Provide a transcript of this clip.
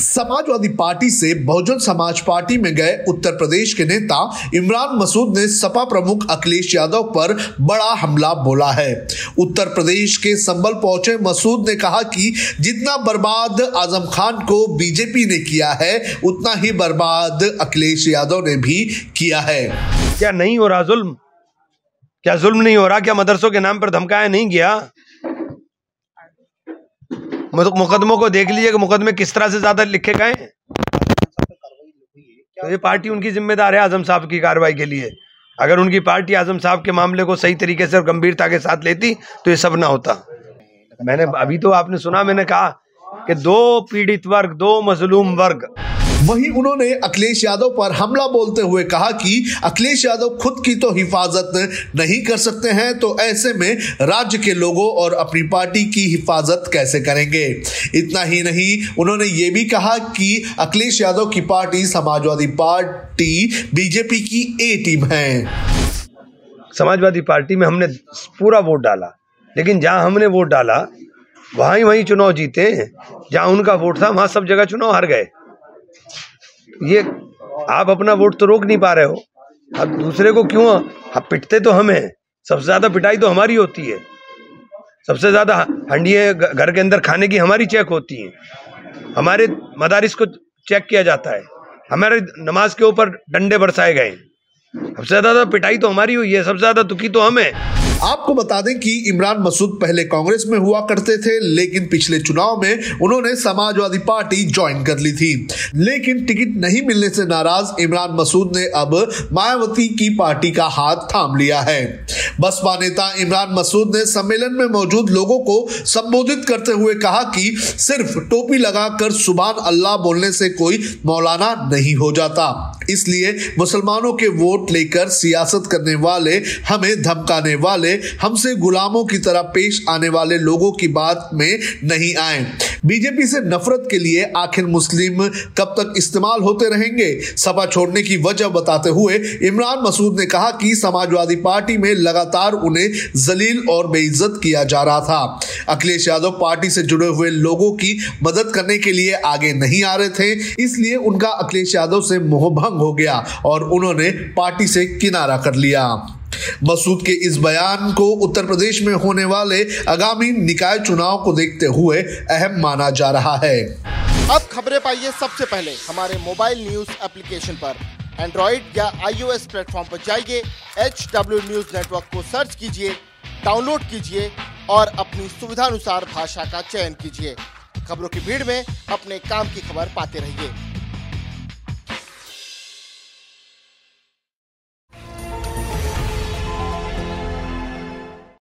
Samajwadi party से Bahujan Samaj party में गए उत्तर प्रदेश के नेता इमरान मसूद ने सपा प्रमुख अखिलेश यादव पर बड़ा हमला बोला है। उत्तर प्रदेश के संबल पहुँचे मसूद ने कहा कि जितना बर्बाद आज़म खान को बीजेपी ने किया है, उतना ही बर्बाद अखिलेश यादव ने भी किया है। क्या नहीं हो रहा जुल्म? क्या जुल्म नहीं हो रहा? क्या मदरसों के नाम पर धमकाया नहीं गया? मुकदमों को देख लीजिए कि मुकदमे किस तरह से ज़्यादा लिखे गए। तो ये पार्टी उनकी जिम्मेदार है आज़म साहब की कार्रवाई के लिए। अगर उनकी पार्टी आज़म साहब के मामले को सही तरीके से और गंभीरता के साथ लेती तो ये सब ना होता। मैंने, अभी तो आपने सुना, मैंने कहा कि दो पीड़ित वर्ग, दो मजलूम वर्ग वहीं उन्होंने अखिलेश यादव पर हमला बोलते हुए कहा कि अखिलेश यादव खुद की तो हिफाजत नहीं कर सकते हैं तो ऐसे में राज्य के लोगों और अपनी पार्टी की हिफाजत कैसे करेंगे? इतना ही नहीं उन्होंने ये भी कहा कि अखिलेश यादव की पार्टी समाजवादी पार्टी बीजेपी की ए टीम है। समाजवादी पार्टी में हमने पूरा वोट डाला लेकिन जहाँ हमने वोट डाला वहाँ ही वहीं चुनाव जीते जहाँ उनका वोट था वहाँ सब जगह चुनाव हार गए। ये आप अपना वोट तो रोक नहीं पा रहे हो। अब दूसरे को क्यों? आप पिटते तो हमें हैं। सबसे ज़्यादा पिटाई तो हमारी होती है। सबसे ज़्यादा हंडिये घर के अंदर खाने की हमारी चेक होती है। हमारे मदारिस को चेक किया जाता है। हमारे नमाज़ के ऊपर डंडे बरसाए गए। सबसे ज़्यादा पिटाई तो हमारी हुई है, सबसे ज़्यादा दुखी तो हम है। आपको बता दें कि इमरान मसूद पहले कांग्रेस में हुआ करते थे, लेकिन पिछले चुनाव में उन्होंने समाजवादी पार्टी ज्वाइन कर ली थी। लेकिन टिकट नहीं मिलने से नाराज़ इमरान मसूद ने अब मायावती की पार्टी का हाथ थाम लिया है। बसपा नेता इमरान मसूद ने सम्मेलन में मौजूद लोगों को संबोधित करते हुए कहा कि सिर्फ़ टोपी लगाकर सुबह अल्लाह बोलने से कोई मौलाना नहीं हो जाता, इसलिए मुसलमानों के वोट लेकर सियासत करने वाले, हमें धमकाने वाले, हमसे गुलामों की तरह पेश आने वाले लोगों की बात में नहीं आए। बीजेपी से नफरत के लिए आखिर मुस्लिम कब तक इस्तेमाल होते रहेंगे? सभा छोड़ने की वजह बताते हुए इमरान मसूद ने कहा कि समाजवादी पार्टी में लगातार उन्हें जलील और बेइज्जत किया जा रहा था। अखिलेश यादव पार्टी से जुड़े हुए लोगों की मदद करने के लिए आगे नहीं आ रहे थे, इसलिए उनका अखिलेश यादव से मोहभंग हो गया और उन्होंने पार्टी से किनारा कर लिया। मसूद के इस बयान को उत्तर प्रदेश में होने वाले आगामी निकाय चुनाव को देखते हुए अहम माना जा रहा है। अब खबरें पाइए सबसे पहले। हमारे मोबाइल न्यूज़ एप्लीकेशन पर। एंड्रॉइड या आईओएस प्लेटफॉर्म पर जाइए। एच डब्ल्यू न्यूज़ नेटवर्क को सर्च कीजिए, डाउनलोड कीजिए और अपनी सुविधानुसार भाषा का चयन कीजिए। खबरों की भीड़ में अपने काम की खबर पाते रहिए।